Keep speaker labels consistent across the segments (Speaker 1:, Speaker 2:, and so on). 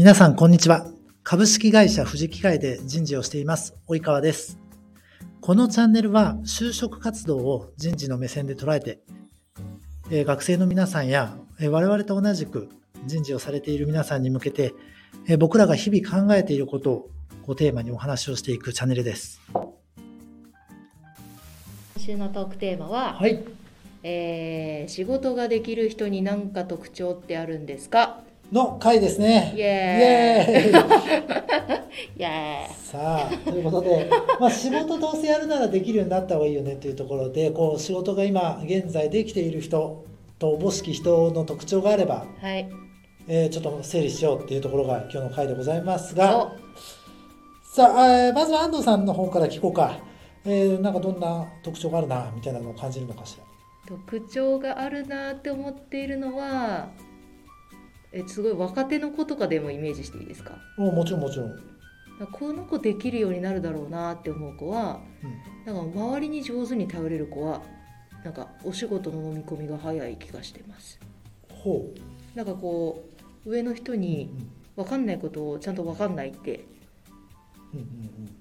Speaker 1: 皆さん、こんにちは。株式会社富士機械で人事をしています、及川です。このチャンネルは、就職活動を人事の目線で捉えて、えー学生の皆さんや、えー我々と同じく人事をされている皆さんに向けて、えー僕らが日々考えていることをこうテーマにお話をしていくチャンネルです。
Speaker 2: 今週のトークテーマは、
Speaker 1: はい。
Speaker 2: えー仕事ができる人に何か特徴ってあるんですか？
Speaker 1: の回ですね。
Speaker 2: イエーイ。
Speaker 1: イエーイ。
Speaker 2: イ エ
Speaker 1: さあということで、まあ、仕事どうせやるならできるようになった方がいいよねというところでこう仕事が今現在できている人とおぼしき人の特徴があれば、
Speaker 2: はい。
Speaker 1: えーちょっと整理しようっていうところが今日の回でございますが。
Speaker 2: お
Speaker 1: さあ、えーまずは安藤さんの方から聞こうか、えーなんかどんな特徴があるなみたいなのを感じるのかしら。
Speaker 2: 特徴があるなって思っているのはえすごい若手の子とかでもイメージしていいですか？
Speaker 1: おもちろんもちろん、うん
Speaker 2: この子できるようになるだろうなって思う子はなんか周りに上手に頼れる子はなんかお仕事の飲み込みが早い気がしてます。
Speaker 1: ほ
Speaker 2: なんかこう上の人
Speaker 1: う、うん。
Speaker 2: に分かんないことをちゃんと分かんないって
Speaker 1: うんうん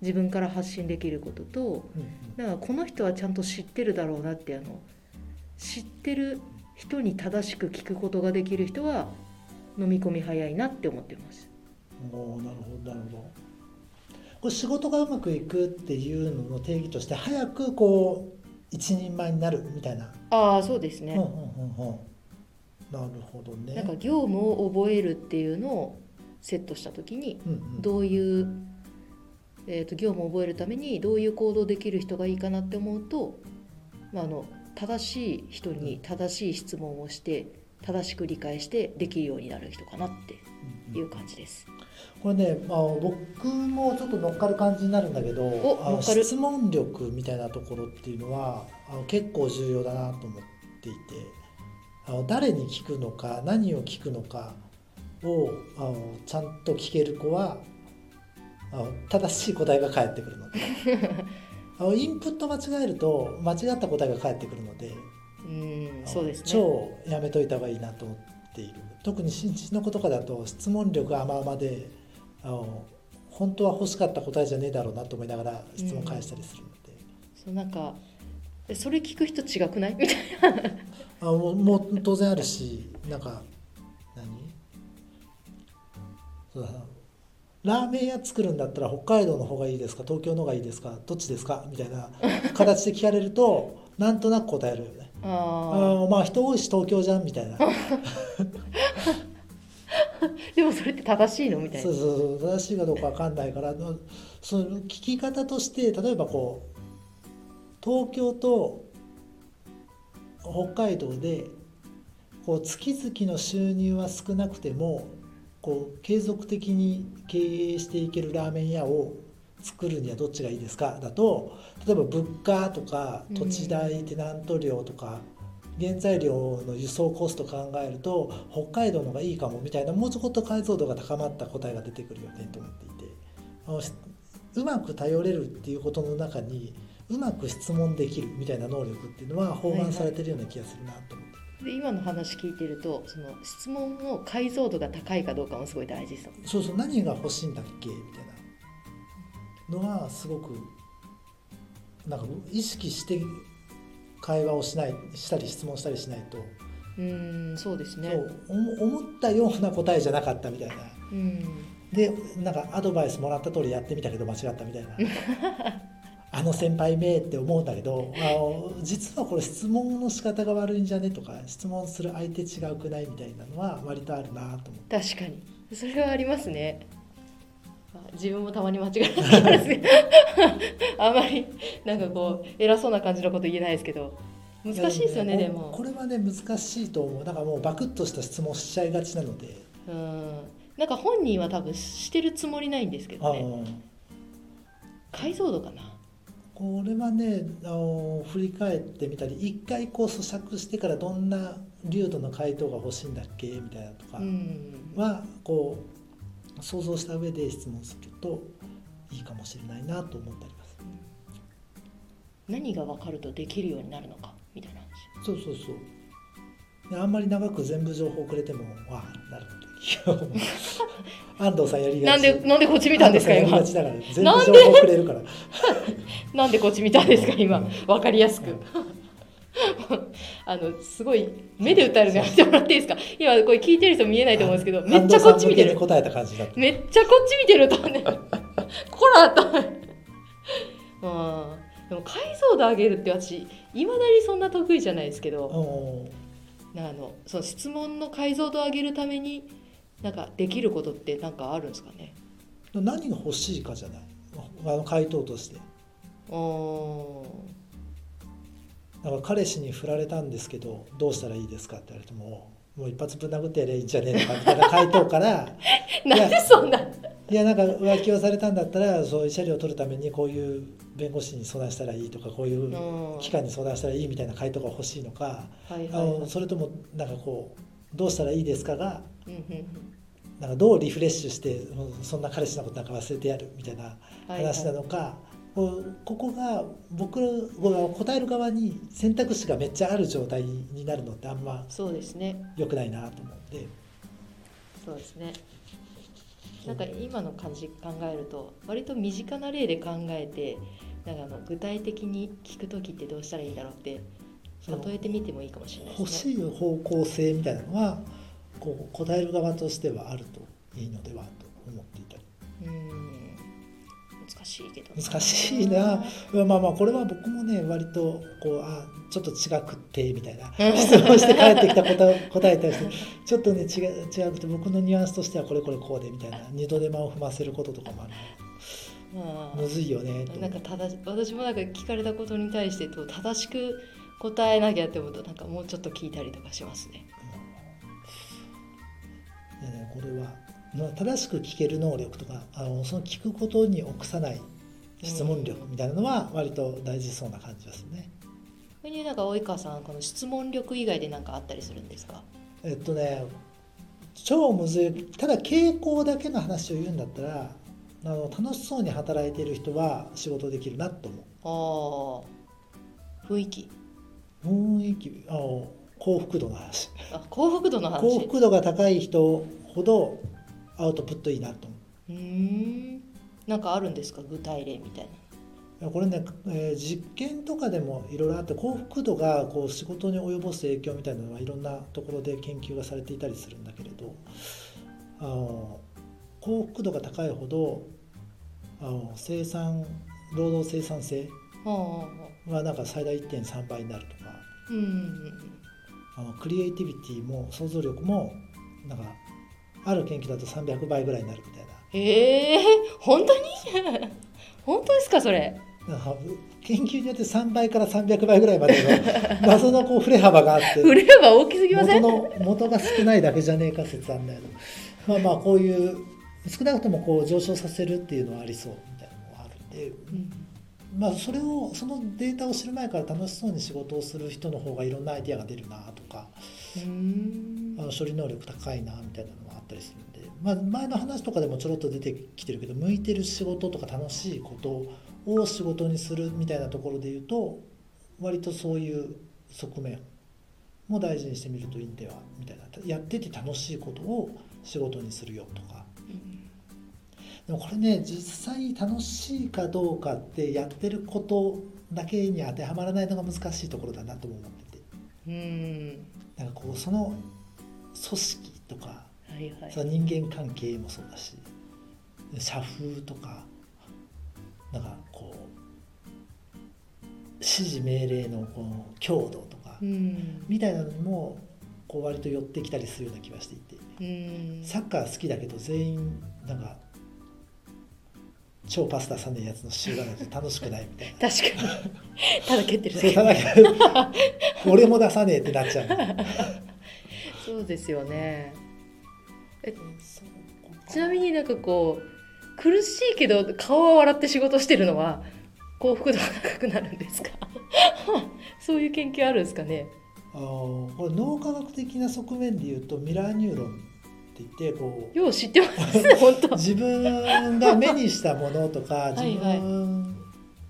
Speaker 2: 自分から発信できることと
Speaker 1: うんうん。
Speaker 2: だからこの人はちゃんと知ってるだろうなってあの知ってる人に正しく聞くことができる人は飲み込み早いなって思ってます。
Speaker 1: おーなるほどなるほど。これ仕事がうまくいくっていうのの定義として早くこう一人前になるみたいな、
Speaker 2: ああそうですね。
Speaker 1: うんうんうんうん。なるほどね。
Speaker 2: なんか業務を覚えるっていうのをセットした時に
Speaker 1: うんうん。
Speaker 2: どういう、えー、と業務を覚えるためにどういう行動できる人がいいかなって思うと、まあ、あの正しい人に正しい質問をして正しく理解してできるようになる人かなっていう感じです。
Speaker 1: これね、まあ、僕もちょっと乗っかる感じになるんだけどあの質問力みたいなところっていうのはあの結構重要だなと思っていてあの誰に聞くのか何を聞くのかをあのちゃんと聞ける子はあの正しい答えが返ってくるので あのインプット間違えると間違った答えが返ってくるので
Speaker 2: うんそうですね。
Speaker 1: 超やめといた方がいいなと思っている。特に新人の子とかだと質問力甘々であの本当は欲しかった答えじゃねえだろうなと思いながら質問返したりするので、
Speaker 2: そうなんかえそれ聞く人違くない？みたい
Speaker 1: あもうもう当然あるしなんか何？そうだ。なラーメン屋作るんだったら北海道の方がいいですか？東京の方がいいですか？どっちですか？みたいな形で聞かれるとなんとなく答える。あ
Speaker 2: あ
Speaker 1: ーまあ人多いし東京じゃんみたいな。
Speaker 2: ー でもそれって正しいのみたいな。
Speaker 1: そうそうそう正しいかどうかわかんないからのその聞き方として例えばこう東京と北海道でこう月々の収入は少なくてもこう継続的に経営していけるラーメン屋を作るにはどっちがいいですか？だと例えば物価とか土地代、テナント料とか原材料の輸送コスト考えると北海道の方がいいかもみたいなもうちょっと解像度が高まった答えが出てくるよねと思っていて。うまく頼れるっていうことの中にうまく質問できるみたいな能力っていうのは包含されてるような気がするなと思って、
Speaker 2: で今の話聞いてるとその質問の解像度が高いかどうかもすごい大事です
Speaker 1: そうそう何が欲しいんだっけ？みたいなのはすごくなんか意識して会話をしないしたり質問したりしないと、
Speaker 2: うーんそうですね。
Speaker 1: そう思思ったような答えじゃなかったみたいな。
Speaker 2: うん。
Speaker 1: でなんかアドバイスもらった通りやってみたけど間違ったみたいな。あの先輩めって思うんだけどあの実はこれ質問の仕方が悪いんじゃねとか質問する相手違うくないみたいなのは割とあるなと思って。
Speaker 2: 確かに。それはありますね。あ自分もたまに間違えます。ね あまりなんかこう偉そうな感じのこと言えないですけど。難しいですよねでも
Speaker 1: これはね難しいと思う。だからもうバクッとした質問しちゃいがちなので、
Speaker 2: うん。なんか本人は多分してるつもりないんですけ
Speaker 1: あ
Speaker 2: どね。解像度かな。
Speaker 1: これはねあの振り返ってみたり一回こう咀嚼してからどんな流度の回答が欲しいんだっけ？みたいなとか
Speaker 2: うん。
Speaker 1: はこう想像した上で質問するといいかもしれないなと思ってあります。
Speaker 2: 何が分かるとできるようになるのか？みたいな話。
Speaker 1: そうそうそう。であんまり長く全部情報くれてもああなるほど 安藤さんやりがち。
Speaker 2: なんでなんでこっち見たんですか
Speaker 1: 安
Speaker 2: 今
Speaker 1: だから全部情報くれるから。
Speaker 2: なんで こっち見たんですか今？
Speaker 1: うん。
Speaker 2: わかりやすく。
Speaker 1: うん
Speaker 2: あのすごい目で訴えるのやめてもらっていいですか？今これ聞いてる人見えないと思うんですけどめっちゃこっち見てる。
Speaker 1: 答えた感じだった。
Speaker 2: めっちゃこっち見てるとね こらと。思ってうんでも解像度上げるって私いまだにそんな得意じゃないですけど
Speaker 1: うん
Speaker 2: あのその質問の解像度を上げるためになんかできることってなんかあるんですかね？
Speaker 1: 何が欲しいかじゃない。あの回答として彼氏に振られたんですけどどうしたらいいですかって言われてももう一発ぶん殴ってやればいいんじゃねえのかみたいな回答から
Speaker 2: なんでそんない
Speaker 1: やなんか浮気をされたんだったらそういう慰謝料を取るためにこういう弁護士に相談したらいいとかこういう
Speaker 2: うん。
Speaker 1: 機関に相談したらいいみたいな回答が欲しいのかあ
Speaker 2: はいはいはい。
Speaker 1: のそれともなんかこうどうしたらいいですかが
Speaker 2: うんうん
Speaker 1: なんかどうリフレッシュしてそんな彼氏のことなんか忘れてやるみたいな
Speaker 2: はいはい。
Speaker 1: 話なのか、こうここが僕が答える側に選択肢がめっちゃある状態になるのってあんま
Speaker 2: そうですね。
Speaker 1: 良くないなと思って。
Speaker 2: そうですね。なんか今の感じ考えると割と身近な例で考えてなんかあの具体的に聞く時ってどうしたらいいんだろうって例えてみてもいいかもしれない
Speaker 1: 欲
Speaker 2: ですね。
Speaker 1: しい方向性みたいなのはこう答える側としてはあるといいのではと思ってい
Speaker 2: しいけど。な
Speaker 1: 難しいな。まあまあこれは僕もね割とこうあちょっと違くってみたいな。質問して帰ってきた答え 答えたりしてちょっとね違う違くて僕のニュアンスとしてはこれこれこうでみたいな。二度手間を踏ませることとかもある。
Speaker 2: うん。
Speaker 1: むずいよねと。
Speaker 2: なんか正し私もなんか聞かれたことに対してと正しく答えなきゃって思うとなんかもうちょっと聞いたりとかしますね。
Speaker 1: でねこれはまあ正しく聞ける能力とかあのその聞くことに臆さない質問力みたいなのは割と大事そうな感じですね。
Speaker 2: それになんか及川さんこの質問力以外で何かあったりするんですか？
Speaker 1: えっとね超むずいただ傾向だけの話を言うんだったらあの楽しそうに働いている人は仕事できるなと思
Speaker 2: ああ雰囲気。
Speaker 1: う雰囲気？あの幸福度の話。
Speaker 2: あ幸福度の話。
Speaker 1: 幸福度が高い人ほどアウトプットいいなと思
Speaker 2: う。ーんなんかあるんですか？具体例みたいな。
Speaker 1: うこれね、えー実験とかでもいろいろあって幸福度がこう仕事に及ぼす影響みたいなのはいろんなところで研究がされていたりするんだけれどあの幸福度が高いほどあの生産労働生産性
Speaker 2: はあ
Speaker 1: はなんか最大1.3倍になるとか
Speaker 2: うん
Speaker 1: あのクリエイティビティも想像力もなんかある研究だと300倍ぐらいになるみたい
Speaker 2: ええ本当に？本当ですかそれ？
Speaker 1: 研究によって3倍から300倍ぐらいまでの 謎のこう振れ幅があって
Speaker 2: 振れれば大きすぎませ
Speaker 1: 元
Speaker 2: ん
Speaker 1: の元が少ないだけじゃねえか説あんだけどまあまあこういう少なくともこう上昇させるっていうのはありそうみたいなのがあるんで。
Speaker 2: うん。
Speaker 1: まあそれをそのデータを知る前から楽しそうに仕事をする人の方がいろんなアイデアが出るなとかあの処理能力高いなみたいなのがあったりするんで、まあ、前の話とかでもちょろっと出てきてるけど向いてる仕事とか楽しいことを仕事にするみたいなところで言うと割とそういう側面も大事にしてみるといいんではみたいな。やってて楽しいことを仕事にするよとか。でもこれね実際楽しいかどうかってやってることだけに当てはまらないのが難しいところだなとも思ってて。
Speaker 2: うん。
Speaker 1: なんかこうその組織とか
Speaker 2: はいはい。
Speaker 1: その人間関係もそうだし社風とかなんかこう指示命令のこの強度とか
Speaker 2: うん。
Speaker 1: みたいなのにもこう割と寄ってきたりするような気がしていて
Speaker 2: うん。
Speaker 1: サッカー好きだけど全員なんか超パス出さねえやつの集団だと楽しくないみたいな。
Speaker 2: 確かに。ただ蹴ってるだけ。
Speaker 1: 俺も出さねえってなっちゃう。
Speaker 2: そうですよねちなみになんかこう苦しいけど顔は笑って仕事してるのは幸福度が高くなるんですか？そういう研究あるんですかね？
Speaker 1: あのこれ脳科学的な側面で言うとミラーニューロンって言ってこう
Speaker 2: よう知ってます 本当。
Speaker 1: 自分が目にしたものとか自
Speaker 2: はいはい。
Speaker 1: 分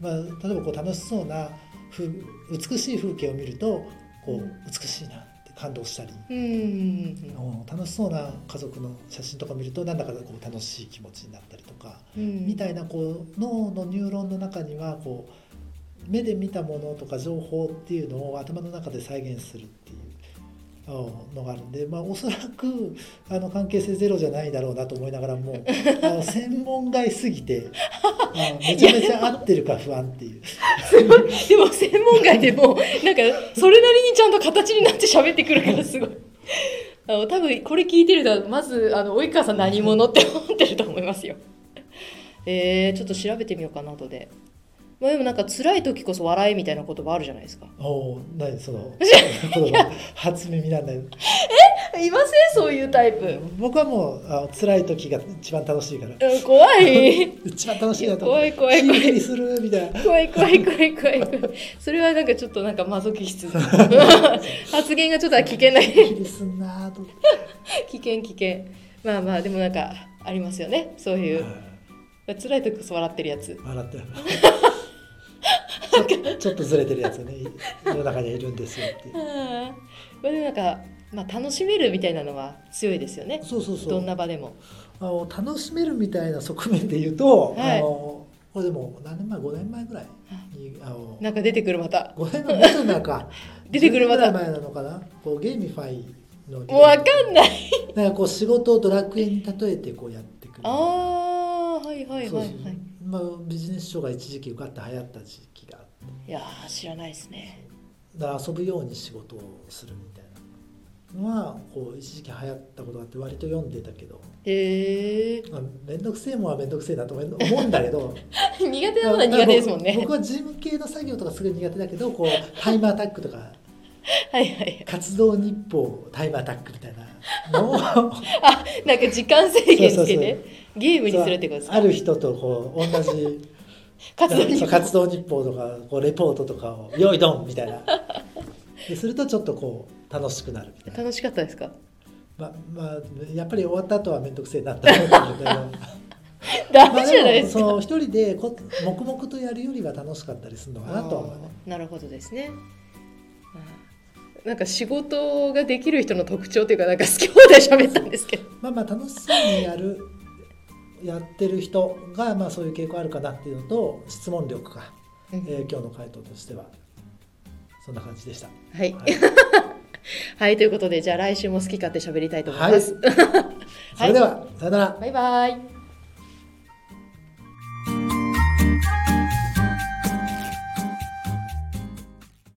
Speaker 1: まあ、例えばこう楽しそうな風美しい風景を見るとこう美しいな感動したり、楽しそうな家族の写真とか見るとなんだかこう楽しい気持ちになったりとか、
Speaker 2: うん。
Speaker 1: みたいなこう脳のニューロンの中にはこう目で見たものとか情報っていうのを頭の中で再現するっていう。うんのがあるんで、まあ、おそらくあの関係性ゼロじゃないだろうなと思いながらも あの専門外すぎて あのめちゃめちゃ合ってるか不安っていう。
Speaker 2: でも専門外でもなんかそれなりにちゃんと形になって喋ってくるからすごい。あの多分これ聞いてる人はまずあの及川さん何者って思ってると思いますよ。えー、ちょっと調べてみようかな後で、まあ、でもなんか辛い時こそ笑いみたいな言葉あるじゃないですか。
Speaker 1: おお、何その 初耳なんだよ。
Speaker 2: いません？そういうタイプ、
Speaker 1: 僕はもうあ辛い時が一番楽しいから。
Speaker 2: うん、怖い。
Speaker 1: 一番楽しいなと思う。
Speaker 2: 怖い怖い怖い
Speaker 1: ヒリヒリするみたいな。
Speaker 2: 怖い怖い怖い怖い怖い。それはなんかちょっとなんかマゾキスト発言がちょっと危険な
Speaker 1: ヒリヒリすんなーと思って。
Speaker 2: 危険危険。まあまあでもなんかありますよね。そういう。辛い時こそ笑ってるやつ。
Speaker 1: 笑ってちょ ちょっとずれてるやつね。世の中にはいるんですよっていう。
Speaker 2: これでもなんか、まあ、楽しめるみたいなのは強いですよね。
Speaker 1: そうそうそう。
Speaker 2: どんな場でも。
Speaker 1: あの楽しめるみたいな側面で言うと、
Speaker 2: はい。
Speaker 1: あのこれでも何年前5年前ぐらいにあの
Speaker 2: なんか出てくるまた。
Speaker 1: 5年前もうちょい前か。
Speaker 2: 出てくるまた。
Speaker 1: 10年ぐらい前なのかな。こう gamify の
Speaker 2: もうわかんない。
Speaker 1: なんかこう仕事をドラクエに例えてこうやってくる。
Speaker 2: ああはいはいはいはい
Speaker 1: まあ、ビジネス書が一時期受かって流行った時期があって。
Speaker 2: いやー知らないですね。
Speaker 1: だ遊ぶように仕事をするみたいなのはこう一時期流行ったことがあって割と読んでたけど。
Speaker 2: へえ
Speaker 1: まあ面倒くせえもんは面倒くせえなと思うんだけど。
Speaker 2: 苦手なのは苦手ですもんね。
Speaker 1: 僕僕は事務系の作業とかすごい苦手だけどこうタイムアタックとか
Speaker 2: はいはい。
Speaker 1: 活動日報タイムアタックみたいなのを。
Speaker 2: なんか時間制限つけ
Speaker 1: そうそうそう。
Speaker 2: てゲームにするってことですか？
Speaker 1: ある人とこう同じ
Speaker 2: 活動に
Speaker 1: そう活動日報とかこうレポートとかを「用意ドン!」みたいな。でするとちょっとこう楽しくなるみたいな、
Speaker 2: 楽しかったですか？
Speaker 1: ままあ、やっぱり終わった後は面倒くせえなって思ってるんだけど
Speaker 2: ダメじゃないですか、
Speaker 1: そう一人でこ黙々とやるよりは楽しかったりするのかなとは思うね。
Speaker 2: なるほどですねなんか仕事ができる人の特徴というかなんか好き放題喋ったんですけど。
Speaker 1: まあまあ楽しそうにやるやってる人がまあそういう傾向あるかなっていうのと質問力か、
Speaker 2: うん。
Speaker 1: えー今日の回答としては。そんな感じでした。
Speaker 2: はい、
Speaker 1: はい。
Speaker 2: はい、ということでじゃあ来週も好き勝手喋りたいと思います、
Speaker 1: それでは、さよなら。
Speaker 2: バイバイ